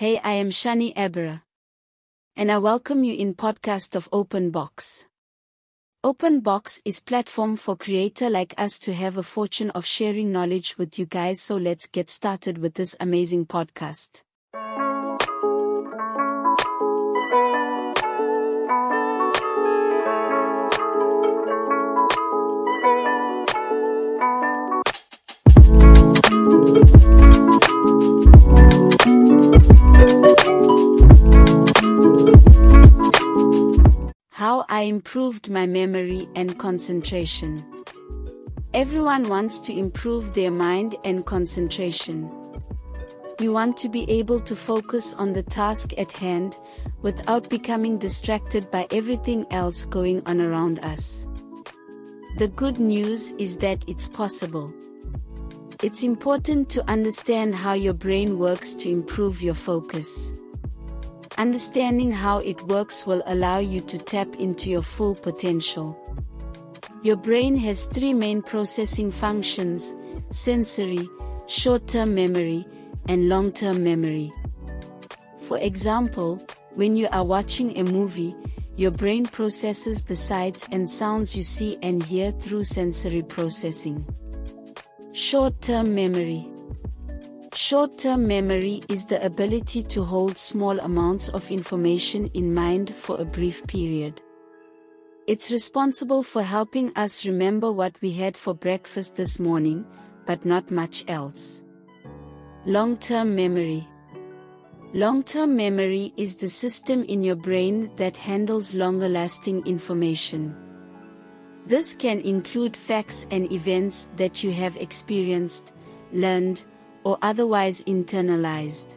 Hey, I am Shani Abera. And I welcome you in podcast of Open Box. Open Box is platform for creator like us to have a fortune of sharing knowledge with you guys so let's get started with this amazing podcast. I improved my memory and concentration. Everyone wants to improve their mind and concentration. We want to be able to focus on the task at hand without becoming distracted by everything else going on around us. The good news is that it's possible. It's important to understand how your brain works to improve your focus. Understanding how it works will allow you to tap into your full potential. Your brain has three main processing functions sensory, short term memory, and long term memory. For example, when you are watching a movie, your brain processes the sights and sounds you see and hear through sensory processing. Short term memory. Short term memory is the ability to hold small amounts of information in mind for a brief period. It's responsible for helping us remember what we had for breakfast this morning, but not much else. Long term memory. Long term memory is the system in your brain that handles longer lasting information. This can include facts and events that you have experienced, learned, or otherwise internalized.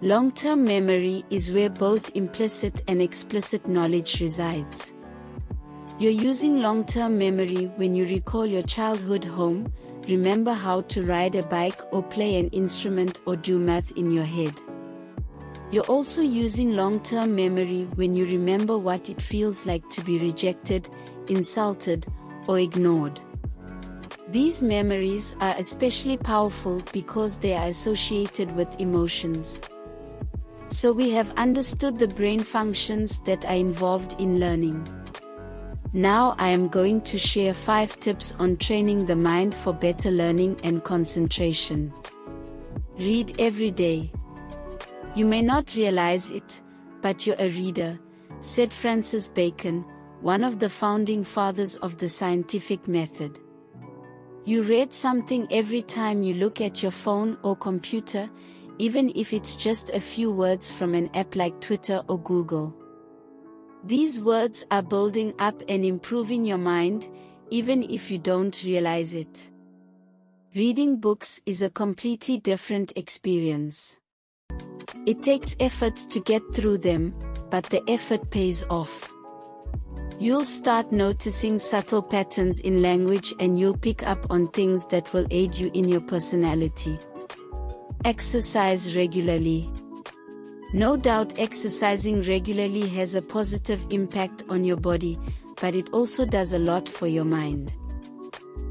Long term memory is where both implicit and explicit knowledge resides. You're using long term memory when you recall your childhood home, remember how to ride a bike or play an instrument or do math in your head. You're also using long term memory when you remember what it feels like to be rejected, insulted, or ignored. These memories are especially powerful because they are associated with emotions. So we have understood the brain functions that are involved in learning. Now I am going to share 5 tips on training the mind for better learning and concentration. Read every day. You may not realize it, but you're a reader, said Francis Bacon, one of the founding fathers of the scientific method. You read something every time you look at your phone or computer, even if it's just a few words from an app like Twitter or Google. These words are building up and improving your mind, even if you don't realize it. Reading books is a completely different experience. It takes effort to get through them, but the effort pays off. You'll start noticing subtle patterns in language and you'll pick up on things that will aid you in your personality. Exercise regularly. No doubt exercising regularly has a positive impact on your body, but it also does a lot for your mind.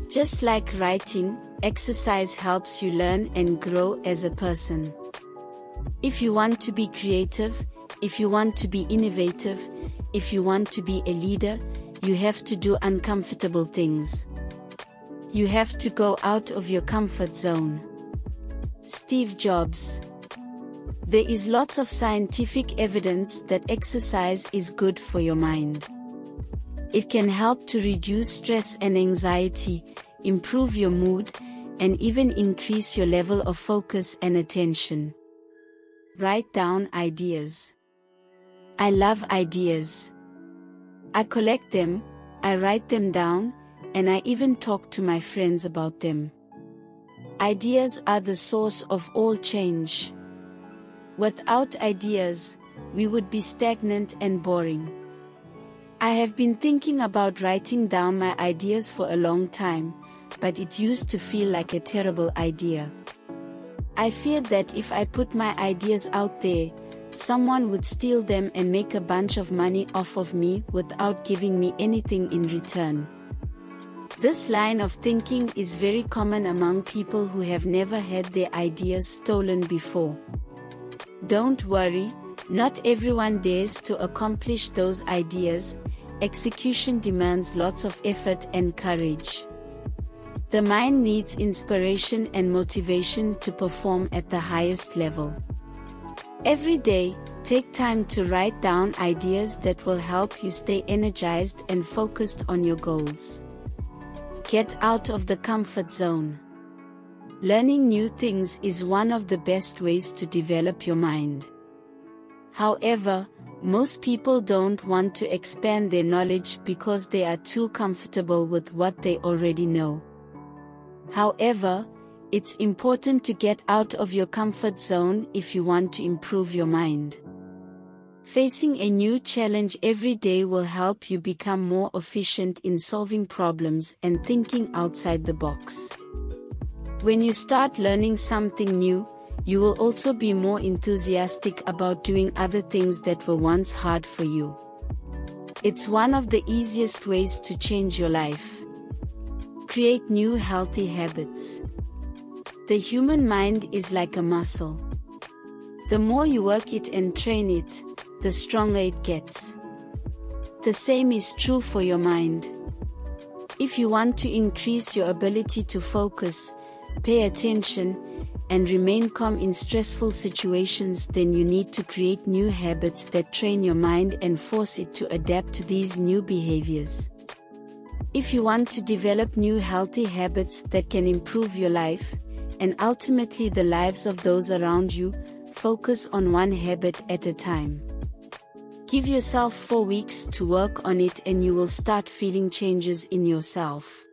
Just like writing, exercise helps you learn and grow as a person. If you want to be creative, if you want to be innovative, if you want to be a leader, you have to do uncomfortable things. You have to go out of your comfort zone. Steve Jobs There is lots of scientific evidence that exercise is good for your mind. It can help to reduce stress and anxiety, improve your mood, and even increase your level of focus and attention. Write down ideas. I love ideas. I collect them, I write them down, and I even talk to my friends about them. Ideas are the source of all change. Without ideas, we would be stagnant and boring. I have been thinking about writing down my ideas for a long time, but it used to feel like a terrible idea. I feared that if I put my ideas out there, someone would steal them and make a bunch of money off of me without giving me anything in return. This line of thinking is very common among people who have never had their ideas stolen before. Don't worry, not everyone dares to accomplish those ideas, execution demands lots of effort and courage. The mind needs inspiration and motivation to perform at the highest level. Every day, take time to write down ideas that will help you stay energized and focused on your goals. Get out of the comfort zone. Learning new things is one of the best ways to develop your mind. However, most people don't want to expand their knowledge because they are too comfortable with what they already know. However, it's important to get out of your comfort zone if you want to improve your mind. Facing a new challenge every day will help you become more efficient in solving problems and thinking outside the box. When you start learning something new, you will also be more enthusiastic about doing other things that were once hard for you. It's one of the easiest ways to change your life. Create new healthy habits. The human mind is like a muscle. The more you work it and train it, the stronger it gets. The same is true for your mind. If you want to increase your ability to focus, pay attention, and remain calm in stressful situations, then you need to create new habits that train your mind and force it to adapt to these new behaviors. If you want to develop new healthy habits that can improve your life, and ultimately the lives of those around you, focus on one habit at a time. Give yourself 4 weeks to work on it and you will start feeling changes in yourself.